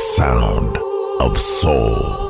sound of soul.